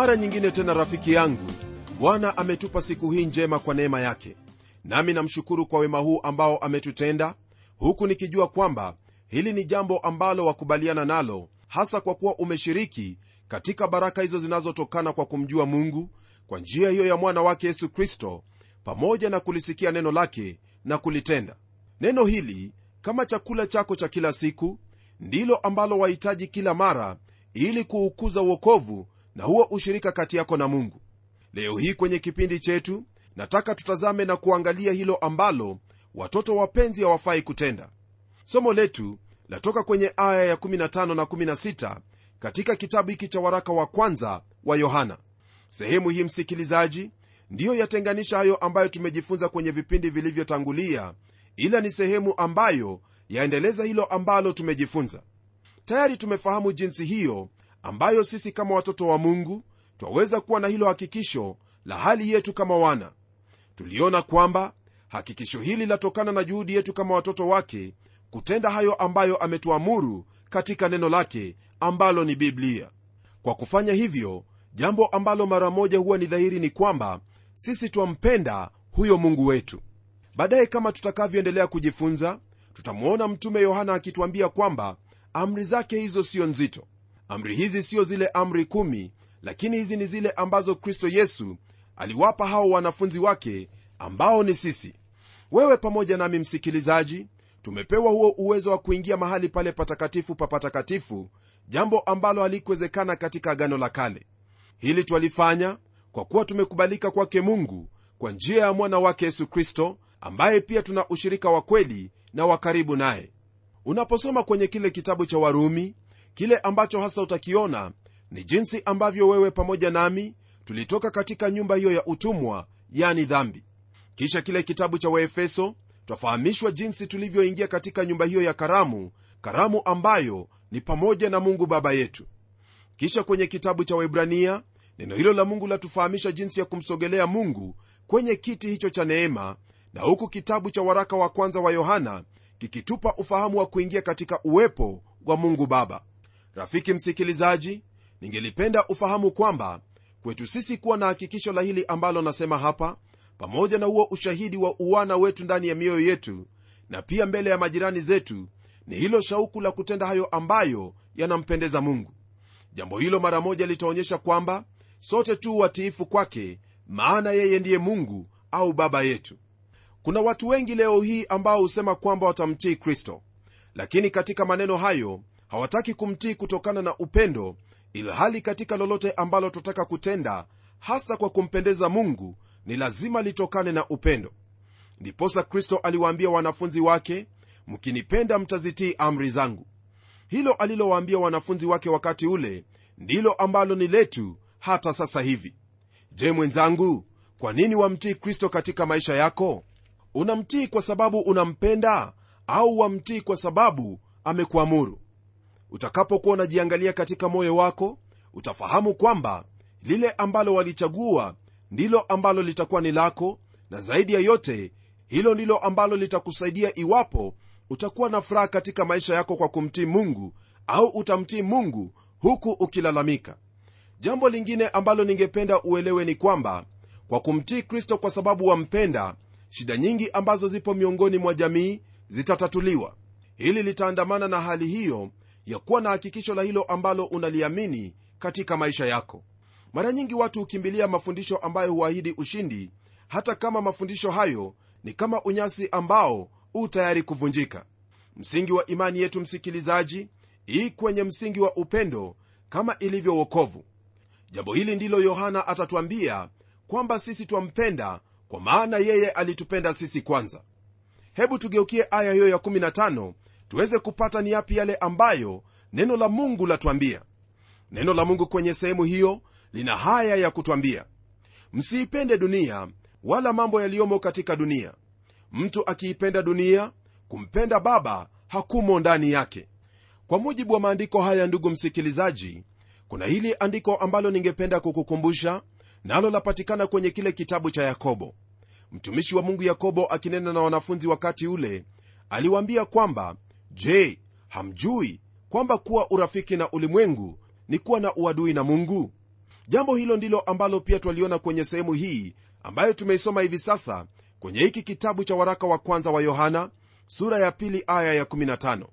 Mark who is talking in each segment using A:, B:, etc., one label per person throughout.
A: mara nyingine tena rafiki yangu bwana ametupa siku hii njema kwa neema yake. Nami namshukuru kwa wema huu ambao ametutenda huku nikijua kwamba hili ni jambo ambalo wakubaliana nalo hasa kwa kuwa umeshiriki katika baraka hizo zinazotokana kwa kumjua mungu kwa njia hiyo ya mwana wake yesu kristo pamoja na kulisikia neno lake na kulitenda. Neno hili kama chakula chako cha kila siku ndilo ambalo wahitaji kila mara ili kuukuza uokovu na huo ushirika kati yako na mungu. Leo hii kwenye kipindi chetu nataka tutazame na kuangalia hilo ambalo watoto wapenzi hawafai kutenda. Somo letu latoka kwenye aya ya 15 na 16 katika kitabu hiki cha waraka wa kwanza wa yohana. Sehemu hii msikilizaji ndiyo yatenganisha hayo ambayo tumejifunza kwenye vipindi vilivyotangulia ila ni sehemu ambayo yaendeleza hilo ambalo tumejifunza. Tayari tumefahamu jinsi hiyo ambayo sisi kama watoto wa mungu twaweza kuwa na hilo hakikisho la hali yetu kama wana. Tuliona kwamba hakikisho hili latokana na juhudi yetu kama watoto wake kutenda hayo ambayo ametuamuru katika neno lake ambalo ni biblia. Kwa kufanya hivyo jambo ambalo mara moja huwa ni dhahiri ni kwamba sisi twampenda huyo mungu wetu. Baadaye kama tutakavyoendelea kujifunza tutamwona mtume yohana akituambia kwamba amri zake hizo siyo nzito amri hizi siyo zile amri kumi lakini hizi ni zile ambazo kristo yesu aliwapa hao wanafunzi wake ambao ni sisi. Wewe pamoja nami msikilizaji tumepewa huo uwezo wa kuingia mahali pale patakatifu pa patakatifu jambo ambalo halikuwezekana katika agano la kale. Hili twalifanya kwa kuwa tumekubalika kwake mungu kwa njia ya mwana wake yesu kristo ambaye pia tuna ushirika wa kweli na wa karibu naye. Unaposoma kwenye kile kitabu cha warumi kile ambacho hasa utakiona ni jinsi ambavyo wewe pamoja nami tulitoka katika nyumba hiyo ya utumwa yani dhambi. Kisha kile kitabu cha waefeso twafahamishwa jinsi tulivyoingia katika nyumba hiyo ya karamu karamu ambayo ni pamoja na mungu baba yetu. Kisha kwenye kitabu cha waibrania neno hilo la mungu latufahamisha jinsi ya kumsogelea mungu kwenye kiti hicho cha neema na huku kitabu cha waraka wa kwanza wa yohana kikitupa ufahamu wa kuingia katika uwepo wa mungu baba rafiki msikilizaji ningelipenda ufahamu kwamba kwetu sisi kuwa na hakikisho la hili ambalo nasema hapa pamoja na huo ushahidi wa uwana wetu ndani ya mioyo yetu na pia mbele ya majirani zetu ni hilo shauku la kutenda hayo ambayo yanampendeza mungu. Jambo hilo mara moja litaonyesha kwamba sote tu watiifu kwake maana yeye ndiye mungu au baba yetu. Kuna watu wengi leo hii ambao husema kwamba watamtii kristo. Lakini katika maneno hayo hawataki kumtii kutokana na upendo ilhali katika lolote ambalo twataka kutenda hasa kwa kumpendeza mungu ni lazima litokane na upendo. Ndiposa kristo aliwaambia wanafunzi wake mkinipenda mtazitii amri zangu. Hilo alilowaambia wanafunzi wake wakati ule ndilo ambalo ni letu hata sasa hivi. Je mwenzangu kwa nini wamtii kristo katika maisha yako? Unamtii kwa sababu unampenda au wamtii kwa sababu amekuamuru utakapokuwa unajiangalia katika moyo wako utafahamu kwamba lile ambalo walichagua ndilo ambalo litakuwa ni lako na zaidi ya yote hilo ndilo ambalo litakusaidia iwapo utakuwa na furaha katika maisha yako kwa kumtii mungu au utamtii mungu huku ukilalamika. Jambo lingine ambalo ningependa uelewe ni kwamba kwa kumtii kristo kwa sababu wampenda shida nyingi ambazo zipo miongoni mwa jamii zitatatuliwa. Hili litaandamana na hali hiyo ya kuwa na hakikisho la hilo ambalo unaliamini katika maisha yako. Mara nyingi watu hukimbilia mafundisho ambayo huahidi ushindi hata kama mafundisho hayo ni kama unyasi ambao u tayari kuvunjika. Msingi wa imani yetu msikilizaji ii kwenye msingi wa upendo kama ilivyo wokovu. Jambo hili ndilo yohana atatwambia kwamba sisi twampenda kwa maana yeye alitupenda sisi kwanza. Hebu tugeukie aya hiyo ya 15 tuweze kupata ni yapi yale ambayo neno la mungu latwambia neno la mungu kwenye sehemu hiyo lina haya ya kutwambia. Msiipende dunia wala mambo yaliyomo katika dunia. Mtu akiipenda dunia kumpenda baba hakumo ndani yake. Kwa mujibu wa maandiko haya ndugu msikilizaji kuna hili andiko ambalo ningependa kukukumbusha nalo lapatikana kwenye kile kitabu cha yakobo. Mtumishi wa mungu yakobo akinena na wanafunzi wakati ule aliwaambia kwamba je hamjui kwamba kuwa urafiki na ulimwengu ni kuwa na uadui na mungu? Jambo hilo ndilo ambalo pia twaliona kwenye sehemu hii ambayo tumeisoma hivi sasa kwenye hiki kitabu cha waraka wa kwanza wa yohana sura ya pili aya ya 15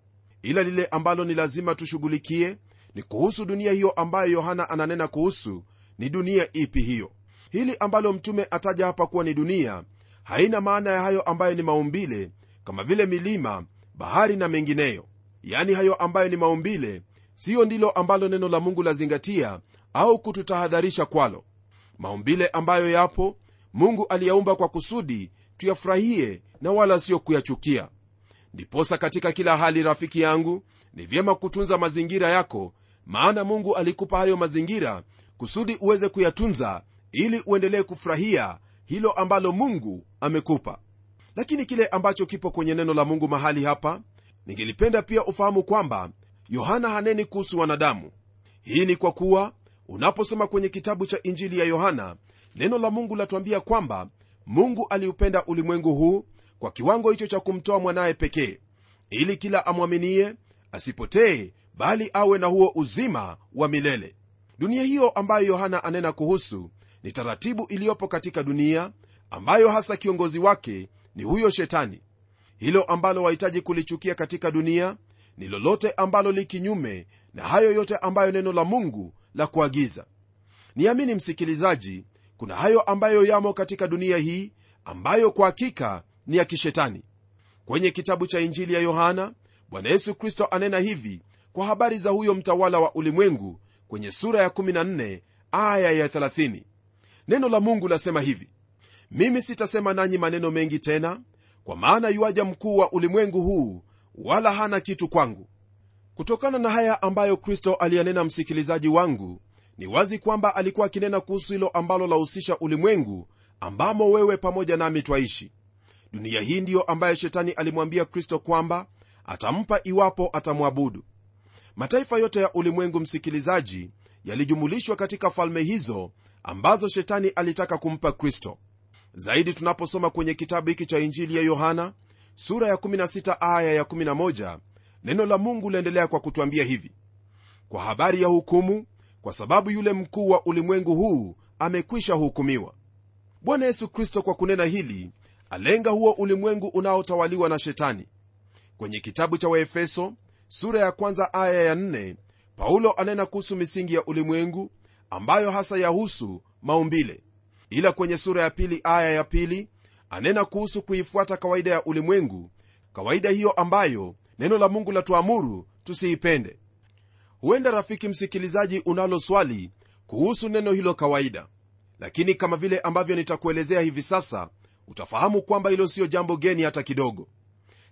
A: ila lile ambalo ni lazima tushughulikie ni kuhusu dunia hiyo ambayo yohana ananena kuhusu ni dunia ipi hiyo. Hili ambalo mtume ataja hapa kuwa ni dunia haina maana ya hayo ambayo ni maumbile kama vile milima bahari na mengineyo. Yaani hayo ambayo ni maumbile siyo ndilo ambalo neno la mungu lazingatia au kututahadharisha kwalo. Maumbile ambayo yapo mungu aliyaumba kwa kusudi tuyafurahie na wala sio kuyachukia. Ndiposa katika kila hali rafiki yangu ni vyema kutunza mazingira yako maana mungu alikupa hayo mazingira kusudi uweze kuyatunza ili uendelee kufurahia hilo ambalo mungu amekupa lakini kile ambacho kipo kwenye neno la mungu mahali hapa ningelipenda pia ufahamu kwamba yohana haneni kuhusu wanadamu. Hii ni kwa kuwa unaposoma kwenye kitabu cha injili ya yohana neno la mungu latuambia kwamba mungu aliupenda ulimwengu huu kwa kiwango hicho cha kumtoa mwanaye pekee ili kila amwaminie asipotee bali awe na huo uzima wa milele. Dunia hiyo ambayo yohana anena kuhusu ni taratibu iliyopo katika dunia ambayo hasa kiongozi wake ni huyo shetani. Hilo ambalo wahitaji kulichukia katika dunia ni lolote ambalo li kinyume na hayo yote ambayo neno la mungu la kuagiza. Niamini msikilizaji kuna hayo ambayo yamo katika dunia hii ambayo kwa hakika ni ya kishetani. Kwenye kitabu cha injili ya yohana bwana yesu kristo anena hivi kwa habari za huyo mtawala wa ulimwengu kwenye sura ya 14 aya ya 30 neno la mungu lasema hivi mimi sitasema nanyi maneno mengi tena kwa maana yuaja mkuu wa ulimwengu huu wala hana kitu kwangu. Kutokana na haya ambayo kristo aliyanena msikilizaji wangu ni wazi kwamba alikuwa akinena kuhusu hilo ambalo lahusisha ulimwengu ambamo wewe pamoja nami twaishi. Dunia hii ndiyo ambayo shetani alimwambia kristo kwamba atampa iwapo atamwabudu. Mataifa yote ya ulimwengu msikilizaji yalijumulishwa katika falme hizo ambazo shetani alitaka kumpa kristo zaidi tunaposoma kwenye kitabu hiki cha injili ya yohana sura ya 16 aya ya 11 neno la mungu laendelea kwa kutwambia hivi. Kwa habari ya hukumu kwa sababu yule mkuu wa ulimwengu huu amekwisha hukumiwa. Bwana yesu kristo kwa kunena hili alenga huo ulimwengu unaotawaliwa na shetani. Kwenye kitabu cha waefeso sura ya kwanza aya ya 4 paulo anena kuhusu misingi ya ulimwengu ambayo hasa yahusu maumbile ila kwenye sura ya pili aya ya pili anena kuhusu kuifuata kawaida ya ulimwengu kawaida hiyo ambayo neno la mungu latuamuru tusiipende. Huenda rafiki msikilizaji unalo swali kuhusu neno hilo kawaida. Lakini kama vile ambavyo nitakuelezea hivi sasa utafahamu kwamba hilo siyo jambo geni hata kidogo.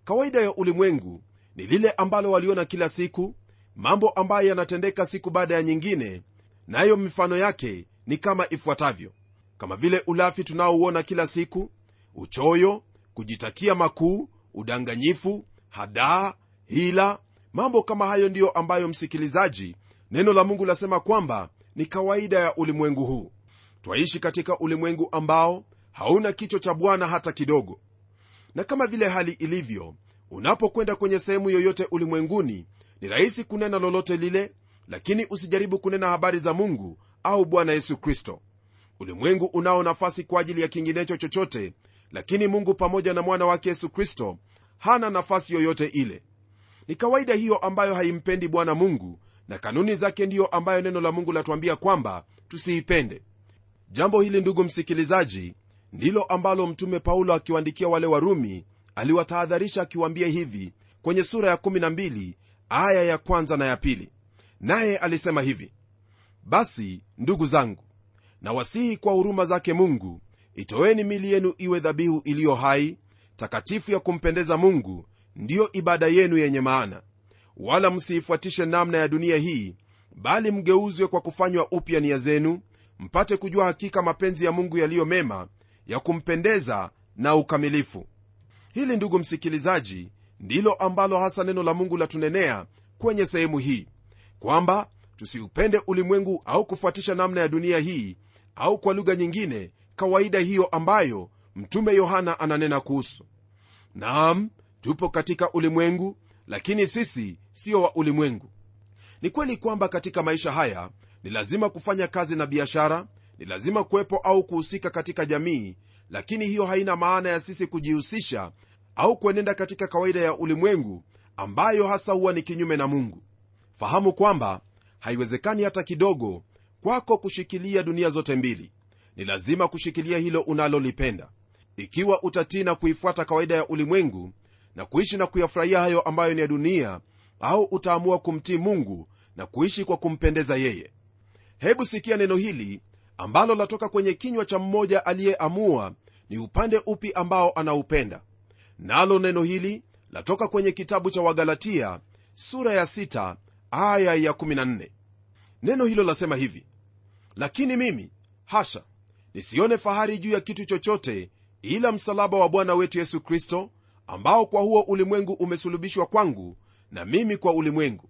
A: Kawaida ya ulimwengu ni lile ambalo waliona kila siku mambo ambayo yanatendeka siku baada ya nyingine nayo mifano yake ni kama ifuatavyo kama vile ulafi tunaouona kila siku uchoyo kujitakia makuu udanganyifu hadaa hila mambo kama hayo ndiyo ambayo msikilizaji neno la mungu lasema kwamba ni kawaida ya ulimwengu huu. Twaishi katika ulimwengu ambao hauna kichwa cha bwana hata kidogo. Na kama vile hali ilivyo unapokwenda kwenye sehemu yoyote ulimwenguni ni rahisi kunena lolote lile lakini usijaribu kunena habari za mungu au bwana yesu kristo ulimwengu unao nafasi kwa ajili ya kinginecho chochote lakini mungu pamoja na mwana wake yesu kristo hana nafasi yoyote ile. Ni kawaida hiyo ambayo haimpendi bwana mungu na kanuni zake ndiyo ambayo neno la mungu latuambia kwamba tusiipende. Jambo hili ndugu msikilizaji ndilo ambalo mtume paulo akiwaandikia wale warumi aliwatahadharisha akiwaambia hivi kwenye sura ya 12 aya ya kwanza na ya pili. Naye alisema hivi basi ndugu zangu na wasihi kwa huruma zake mungu itoeni mili yenu iwe dhabihu iliyo hai takatifu ya kumpendeza mungu ndiyo ibada yenu yenye maana. Wala msiifuatishe namna ya dunia hii bali mgeuzwe kwa kufanywa upya nia zenu mpate kujua hakika mapenzi ya mungu yaliyo mema ya kumpendeza na ukamilifu. Hili ndugu msikilizaji ndilo ambalo hasa neno la mungu latunenea kwenye sehemu hii kwamba tusiupende ulimwengu au kufuatisha namna ya dunia hii au kwa lugha nyingine kawaida hiyo ambayo mtume yohana ananena kuhusu. Naam tupo katika ulimwengu lakini sisi sio wa ulimwengu. Ni kweli kwamba katika maisha haya ni lazima kufanya kazi na biashara ni lazima kuwepo au kuhusika katika jamii lakini hiyo haina maana ya sisi kujihusisha au kuenenda katika kawaida ya ulimwengu ambayo hasa huwa ni kinyume na mungu. Fahamu kwamba haiwezekani hata kidogo kwako kushikilia dunia zote mbili. Ni lazima kushikilia hilo unalolipenda. Ikiwa utatii na kuifuata kawaida ya ulimwengu na kuishi na kuyafurahia hayo ambayo ni ya dunia au utaamua kumtii mungu na kuishi kwa kumpendeza yeye. Hebu sikia neno hili ambalo latoka kwenye kinywa cha mmoja aliyeamua ni upande upi ambao anaupenda. Nalo neno hili latoka kwenye kitabu cha wagalatia sura ya 6 aya ya 14 neno hilo lasema hivi lakini mimi hasha nisione fahari juu ya kitu chochote ila msalaba wa bwana wetu yesu kristo ambao kwa huo ulimwengu umesulubishwa kwangu na mimi kwa ulimwengu.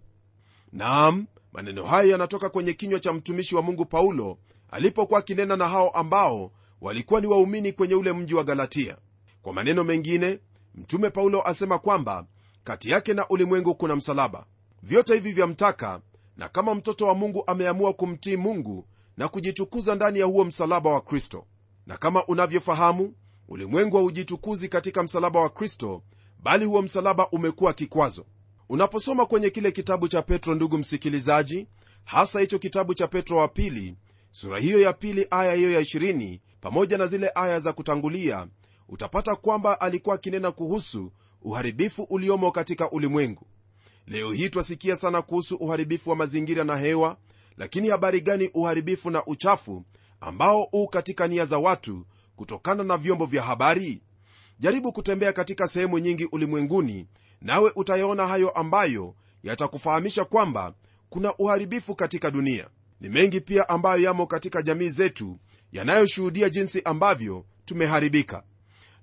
A: Naam maneno hayo yanatoka kwenye kinywa cha mtumishi wa mungu paulo alipokuwa akinena na hao ambao walikuwa ni waumini kwenye ule mji wa galatia. Kwa maneno mengine mtume paulo asema kwamba kati yake na ulimwengu kuna msalaba. Vyote hivi vyamtaka na kama mtoto wa mungu ameamua kumtii mungu na kujitukuza ndani ya huo msalaba wa kristo. Na kama unavyofahamu ulimwengu haujitukuzi katika msalaba wa kristo bali huo msalaba umekuwa kikwazo. Unaposoma kwenye kile kitabu cha petro ndugu msikilizaji hasa hicho kitabu cha petro wa pili sura hiyo ya pili aya hiyo ya 20 pamoja na zile aya za kutangulia utapata kwamba alikuwa akinena kuhusu uharibifu uliomo katika ulimwengu. Leo hii twasikia sana kuhusu uharibifu wa mazingira na hewa lakini habari gani uharibifu na uchafu ambao huu katika nia za watu kutokana na vyombo vya habari? Jaribu kutembea katika sehemu nyingi ulimwenguni nawe utayaona hayo ambayo yatakufahamisha kwamba kuna uharibifu katika dunia. Ni mengi pia ambayo yamo katika jamii zetu yanayoshuhudia jinsi ambavyo tumeharibika.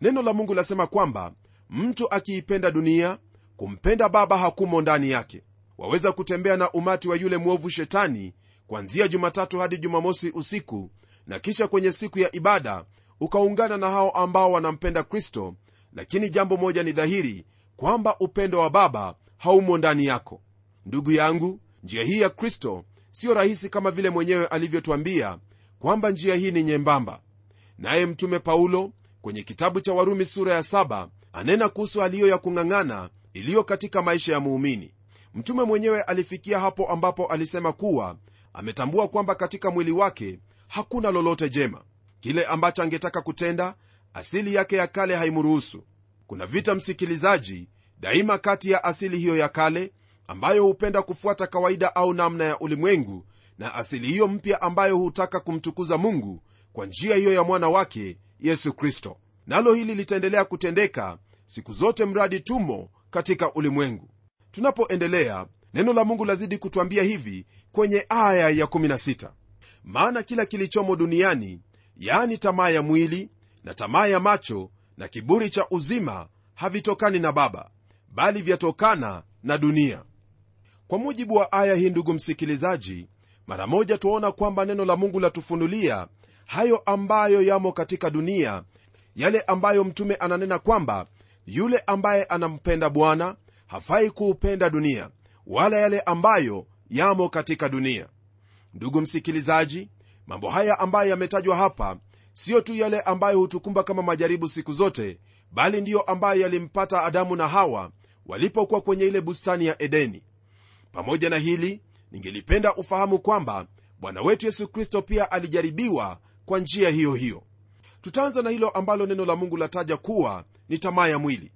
A: Neno la mungu lasema kwamba mtu akiipenda dunia kumpenda baba hakumo ndani yake. Waweza kutembea na umati wa yule mwovu shetani kuanzia jumatatu hadi jumamosi usiku na kisha kwenye siku ya ibada ukaungana na hao ambao wanampenda kristo. Lakini jambo moja ni dhahiri kwamba upendo wa baba haumo ndani yako. Ndugu yangu njia hii ya kristo siyo rahisi kama vile mwenyewe alivyotwambia kwamba njia hii ni nyembamba. Naye mtume paulo kwenye kitabu cha warumi sura ya saba anena kuhusu aliyo ya kung'ang'ana iliyo katika maisha ya muumini. Mtume mwenyewe alifikia hapo ambapo alisema kuwa ametambua kwamba katika mwili wake hakuna lolote jema. Kile ambacho angetaka kutenda asili yake ya kale haimruhusu. Kuna vita msikilizaji daima kati ya asili hiyo ya kale ambayo hupenda kufuata kawaida au namna ya ulimwengu na asili hiyo mpya ambayo hutaka kumtukuza mungu kwa njia hiyo ya mwana wake yesu kristo. Nalo hili litaendelea kutendeka siku zote mradi tumo katika ulimwengu. Tunapoendelea neno la mungu lazidi kutwambia hivi kwenye aya ya 16 maana kila kilichomo duniani yaani tamaa ya mwili na tamaa ya macho na kiburi cha uzima havitokani na baba bali vyatokana na dunia. Kwa mujibu wa aya hii ndugu msikilizaji mara moja tuaona kwamba neno la mungu latufunulia hayo ambayo yamo katika dunia yale ambayo mtume ananena kwamba yule ambaye anampenda bwana hafai kuupenda dunia wala yale ambayo yamo katika dunia. Ndugu msikilizaji mambo haya ambayo yametajwa hapa siyo tu yale ambayo hutukumba kama majaribu siku zote bali ndiyo ambayo yalimpata adamu na hawa walipokuwa kwenye ile bustani ya edeni. Pamoja na hili ningelipenda ufahamu kwamba bwana wetu yesu kristo pia alijaribiwa kwa njia hiyo hiyo. Tutaanza na hilo ambalo neno la mungu lataja kuwa ni tamaa ya mwili.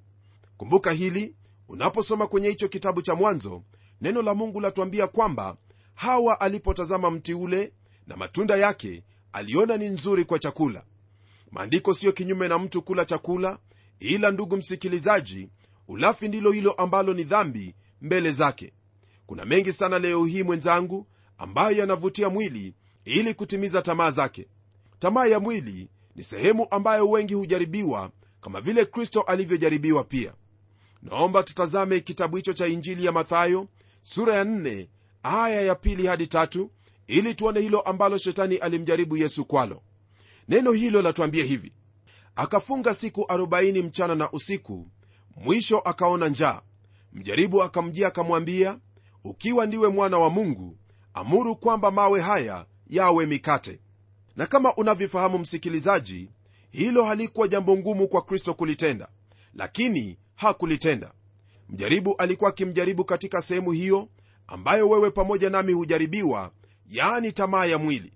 A: Kumbuka hili unaposoma kwenye hicho kitabu cha mwanzo neno la mungu latuambia kwamba hawa alipotazama mti ule na matunda yake aliona ni nzuri kwa chakula. Maandiko siyo kinyume na mtu kula chakula ila ndugu msikilizaji ulafi ndilo hilo ambalo ni dhambi mbele zake. Kuna mengi sana leo hii mwenzangu ambayo yanavutia mwili ili kutimiza tamaa zake. Tamaa ya mwili ni sehemu ambayo wengi hujaribiwa kama vile kristo alivyojaribiwa pia. Naomba tutazame kitabu hicho cha injili ya mathayo sura ya nne, aya ya pili hadi tatu ili tuone hilo ambalo shetani alimjaribu yesu kwalo. Neno hilo latuambia hivi. Akafunga siku 40 mchana na usiku mwisho akaona njaa. Mjaribu akamjia akamwambia ukiwa ndiwe mwana wa mungu amuru kwamba mawe haya yawe mikate. Na kama unavyofahamu msikilizaji hilo halikuwa jambo ngumu kwa kristo kulitenda lakini hakulitenda mjaribu alikuwa akimjaribu katika sehemu hiyo ambayo wewe pamoja nami hujaribiwa yaani tamaa ya mwili.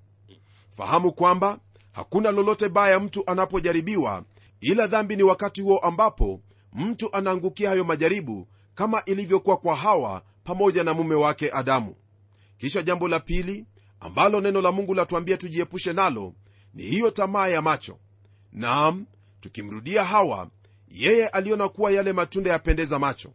A: Fahamu kwamba hakuna lolote baya mtu anapojaribiwa ila dhambi ni wakati huo ambapo mtu anaangukia hayo majaribu kama ilivyokuwa kwa hawa pamoja na mume wake adamu. Kisha jambo la pili ambalo neno la mungu latuambia tujiepushe nalo ni hiyo tamaa ya macho. Naam tukimrudia hawa yeye aliona kuwa yale matunda yapendeza macho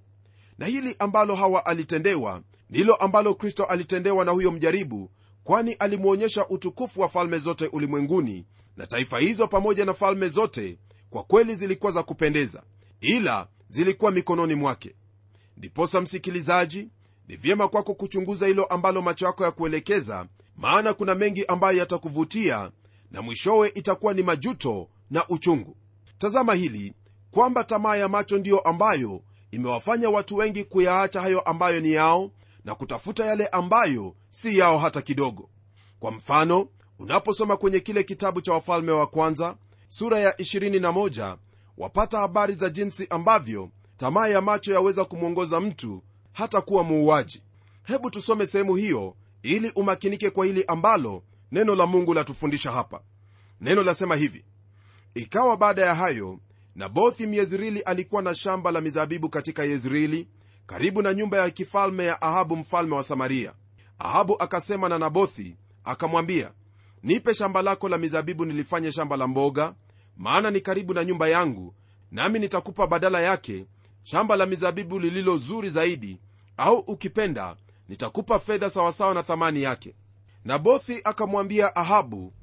A: na hili ambalo hawa alitendewa ndilo ambalo kristo alitendewa na huyo mjaribu kwani alimwonyesha utukufu wa falme zote ulimwenguni na taifa hizo pamoja na falme zote kwa kweli zilikuwa za kupendeza ila zilikuwa mikononi mwake. Ndiposa msikilizaji ni vyema kwako kuchunguza hilo ambalo macho yako ya kuelekeza maana kuna mengi ambayo yatakuvutia na mwishowe itakuwa ni majuto na uchungu. Tazama hili kwamba tamaa ya macho ndiyo ambayo imewafanya watu wengi kuyaacha hayo ambayo ni yao na kutafuta yale ambayo si yao hata kidogo. Kwa mfano unaposoma kwenye kile kitabu cha wafalme wa kwanza sura ya 21 wapata habari za jinsi ambavyo tamaa ya macho yaweza kumwongoza mtu hata kuwa muuaji. Hebu tusome sehemu hiyo ili umakinike kwa hili ambalo neno la mungu latufundisha hapa. Neno lasema hivi ikawa baada ya hayo nabothi myezrili alikuwa na shamba la mizabibu katika yezrili karibu na nyumba ya kifalme ya ahabu mfalme wa samaria. Ahabu akasema na nabothi akamwambia nipe shamba lako la mizabibu nilifanye shamba la mboga maana ni karibu na nyumba yangu nami nitakupa badala yake shamba la mizabibu lililo zuri zaidi au ukipenda nitakupa fedha sawasawa na thamani yake. Nabothi akamwambia ahabu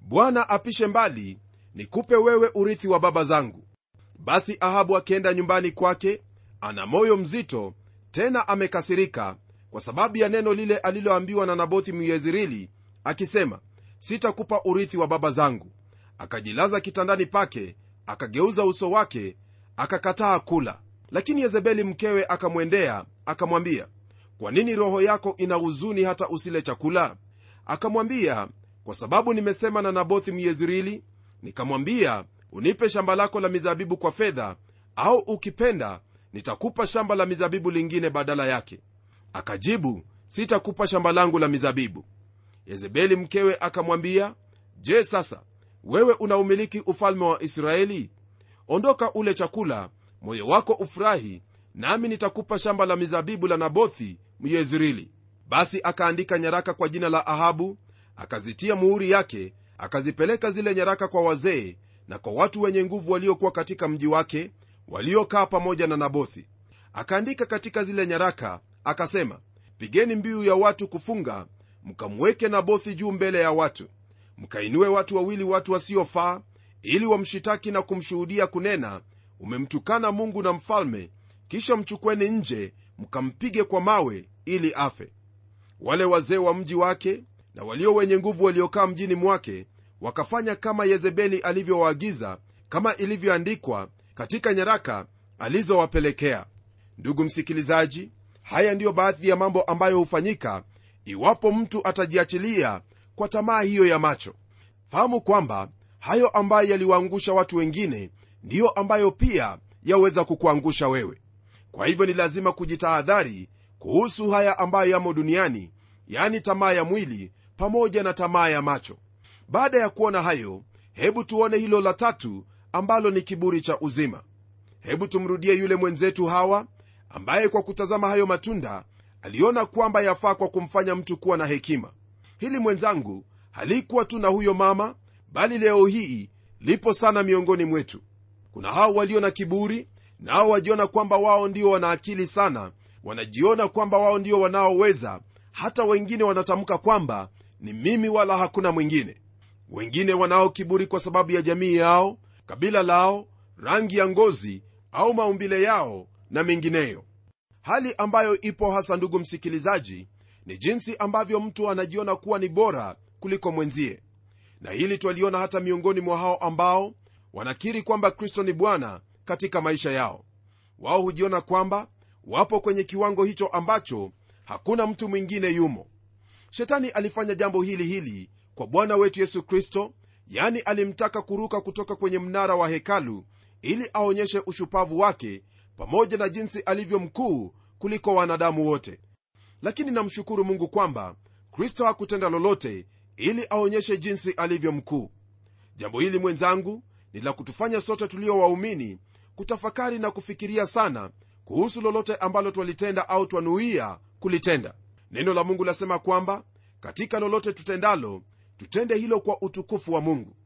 A: bwana apishe mbali nikupe wewe urithi wa baba zangu basi ahabu akienda nyumbani kwake ana moyo mzito tena amekasirika kwa sababu ya neno lile aliloambiwa na nabothi myezirili akisema sitakupa urithi wa baba zangu. Akajilaza kitandani pake akageuza uso wake akakataa kula. Lakini yezebeli mkewe akamwendea akamwambia kwa nini roho yako ina huzuni hata usile chakula? Akamwambia kwa sababu nimesema na nabothi myezirili nikamwambia unipe shamba lako la mizabibu kwa fedha au ukipenda nitakupa shamba la mizabibu lingine badala yake. Akajibu sitakupa shamba langu la mizabibu. Yezebeli mkewe akamwambia je sasa wewe unaumiliki ufalme wa israeli? Ondoka ule chakula moyo wako ufurahi nami nitakupa shamba la mizabibu la nabothi myezrili. Basi akaandika nyaraka kwa jina la ahabu akazitia muhuri yake akazipeleka zile nyaraka kwa wazee na kwa watu wenye nguvu waliokuwa katika mji wake waliokaa pamoja na nabothi. Akaandika katika zile nyaraka akasema pigeni mbiu ya watu kufunga mkamweke nabothi juu mbele ya watu. Mkainue watu wawili watu wasiofaa ili wamshitaki na kumshuhudia kunena umemtukana mungu na mfalme kisha mchukweni nje mkampige kwa mawe ili afe. Wale wazee wa mji wake na walio wenye nguvu waliokaa mjini mwake wakafanya kama yezebeli alivyowaagiza kama ilivyoandikwa katika nyaraka alizowapelekea. Ndugu msikilizaji haya ndiyo baadhi ya mambo ambayo hufanyika iwapo mtu atajiachilia kwa tamaa hiyo ya macho. Fahamu kwamba hayo ambayo yaliwaangusha watu wengine ndiyo ambayo pia yaweza kukuangusha wewe. Kwa hivyo ni lazima kujitahadhari kuhusu haya ambayo yamo duniani yani tamaa ya mwili pamoja na tamaa ya macho baada ya kuona hayo hebu tuone hilo la tatu ambalo ni kiburi cha uzima. Hebu tumrudie yule mwenzetu hawa ambaye kwa kutazama hayo matunda aliona kwamba yafaa kwa kumfanya mtu kuwa na hekima. Hili mwenzangu halikuwa tu na huyo mama bali leo hii lipo sana miongoni mwetu. Kuna hao walio na kiburi nao wajiona kwamba wao ndio wana akili sana wanajiona kwamba wao ndio wanaoweza hata wengine wanatamka kwamba ni mimi wala hakuna mwingine wengine wanao kiburi kwa sababu ya jamii yao kabila lao rangi ya ngozi au maumbile yao na mengineyo. Hali ambayo ipo hasa ndugu msikilizaji ni jinsi ambavyo mtu anajiona kuwa ni bora kuliko mwenzie. Na hili twaliona hata miongoni mwa hao ambao wanakiri kwamba kristo ni bwana katika maisha yao. Wao hujiona kwamba wapo kwenye kiwango hicho ambacho hakuna mtu mwingine yumo. Shetani alifanya jambo hili hili kwa bwana wetu yesu kristo yani alimtaka kuruka kutoka kwenye mnara wa hekalu ili aonyeshe ushupavu wake pamoja na jinsi alivyo mkuu kuliko wanadamu wote. Lakini namshukuru mungu kwamba kristo hakutenda lolote ili aonyeshe jinsi alivyo mkuu. Jambo hili mwenzangu ni la kutufanya sote tulio waumini kutafakari na kufikiria sana kuhusu lolote ambalo twalitenda au twanuia kulitenda. Neno la mungu lasema kwamba katika lolote tutendalo tutende hilo kwa utukufu wa mungu.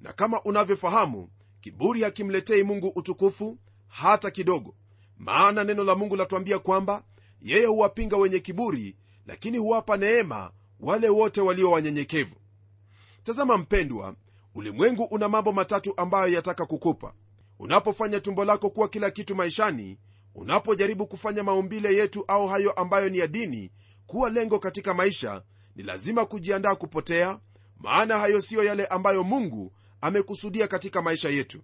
A: Na kama unavyofahamu kiburi hakimletei mungu utukufu hata kidogo. Maana neno la mungu latwambia kwamba yeye huwapinga wenye kiburi lakini huwapa neema wale wote walio wanyenyekevu. Tazama mpendwa ulimwengu una mambo matatu ambayo yataka kukupa. Unapofanya tumbo lako kuwa kila kitu maishani unapojaribu kufanya maumbile yetu au hayo ambayo ni ya dini kuwa lengo katika maisha ni lazima kujiandaa kupotea maana hayo siyo yale ambayo mungu amekusudia katika maisha yetu.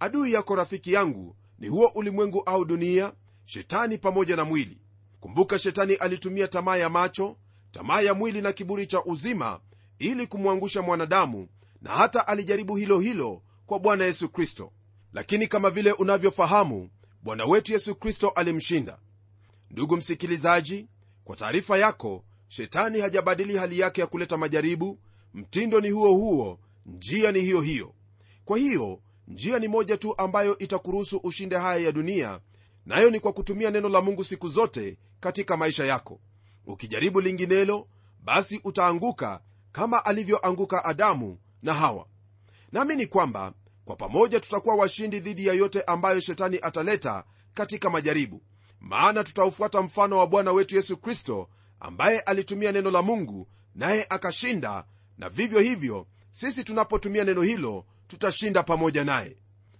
A: Adui yako rafiki yangu ni huo ulimwengu au dunia shetani pamoja na mwili. Kumbuka shetani alitumia tamaa ya macho tamaa ya mwili na kiburi cha uzima ili kumwangusha mwanadamu na hata alijaribu hilo hilo kwa bwana yesu kristo. Lakini kama vile unavyofahamu bwana wetu yesu kristo alimshinda. Ndugu msikilizaji kwa taarifa yako shetani hajabadili hali yake ya kuleta majaribu mtindo ni huo huo njia ni hiyo hiyo. Kwa hiyo njia ni moja tu ambayo itakuruhusu ushinde haya ya dunia nayo ni kwa kutumia neno la mungu siku zote katika maisha yako. Ukijaribu linginelo basi utaanguka kama alivyoanguka adamu na hawa. Naamini kwamba kwa pamoja tutakuwa washindi dhidi ya yote ambayo shetani ataleta katika majaribu. Maana tutaufuata mfano wa bwana wetu yesu kristo ambaye alitumia neno la mungu naye akashinda na vivyo hivyo sisi tunapotumia neno hilo tutashinda pamoja naye.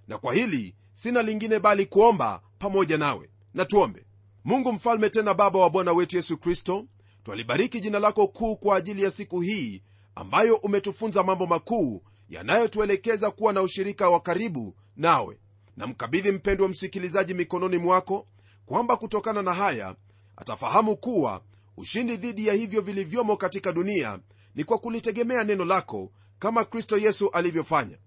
A: Na kwa hili sina lingine bali kuomba pamoja nawe. Na tuombe. Mungu mfalme tena baba wa bwana wetu yesu kristo twalibariki jina lako kuu kwa ajili ya siku hii ambayo umetufunza mambo makuu yanayotuelekeza kuwa na ushirika wa karibu nawe. Namkabidhi mpendwa msikilizaji mikononi mwako kwamba kutokana na haya atafahamu kuwa ushindi dhidi ya hivyo vilivyomo katika dunia ni kwa kulitegemea neno lako kama kristo yesu alivyofanya.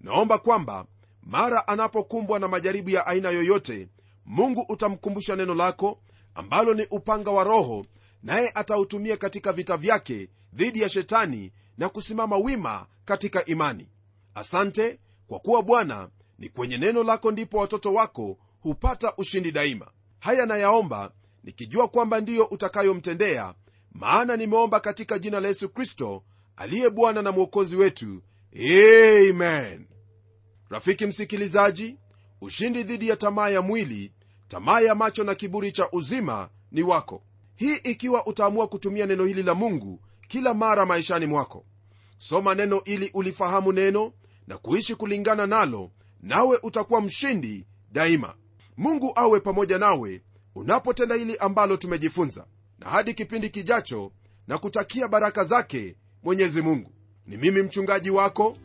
A: Naomba kwamba mara anapokumbwa na majaribu ya aina yoyote mungu utamkumbusha neno lako ambalo ni upanga wa roho naye atautumia katika vita vyake dhidi ya shetani na kusimama wima katika imani. Asante kwa kuwa bwana ni kwenye neno lako ndipo watoto wako hupata ushindi daima. Haya nayaomba nikijua kwamba ndiyo utakayomtendea maana nimeomba katika jina la yesu kristo aliye bwana na mwokozi wetu. Amen. Rafiki msikilizaji ushindi dhidi ya tamaa ya mwili tamaa ya macho na kiburi cha uzima ni wako. Hii ikiwa utaamua kutumia neno hili la mungu kila mara maishani mwako. Soma neno ili ulifahamu neno na kuishi kulingana nalo nawe utakuwa mshindi daima. Mungu awe pamoja nawe unapotenda hili ambalo tumejifunza na hadi kipindi kijacho na kutakia baraka zake mwenyezi mungu. Ni mimi mchungaji wako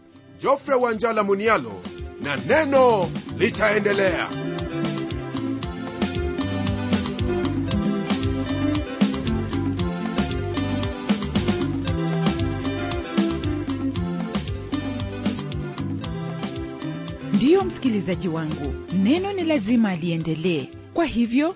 A: jofre wanjala munialo na neno litaendelea.
B: Ndiyo msikilizaji wangu neno ni lazima liendelee. Kwa hivyo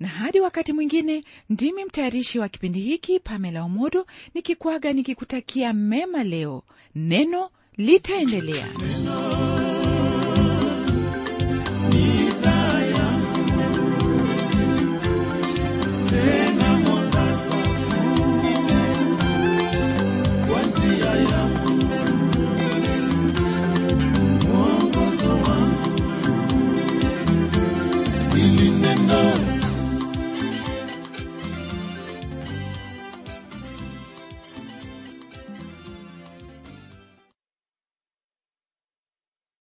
B: na hadi wakati mwingine ndimi mtayarishi wa kipindi hiki pamela omodo nikikwaga nikikutakia mema leo. Neno litaendelea.
C: Tena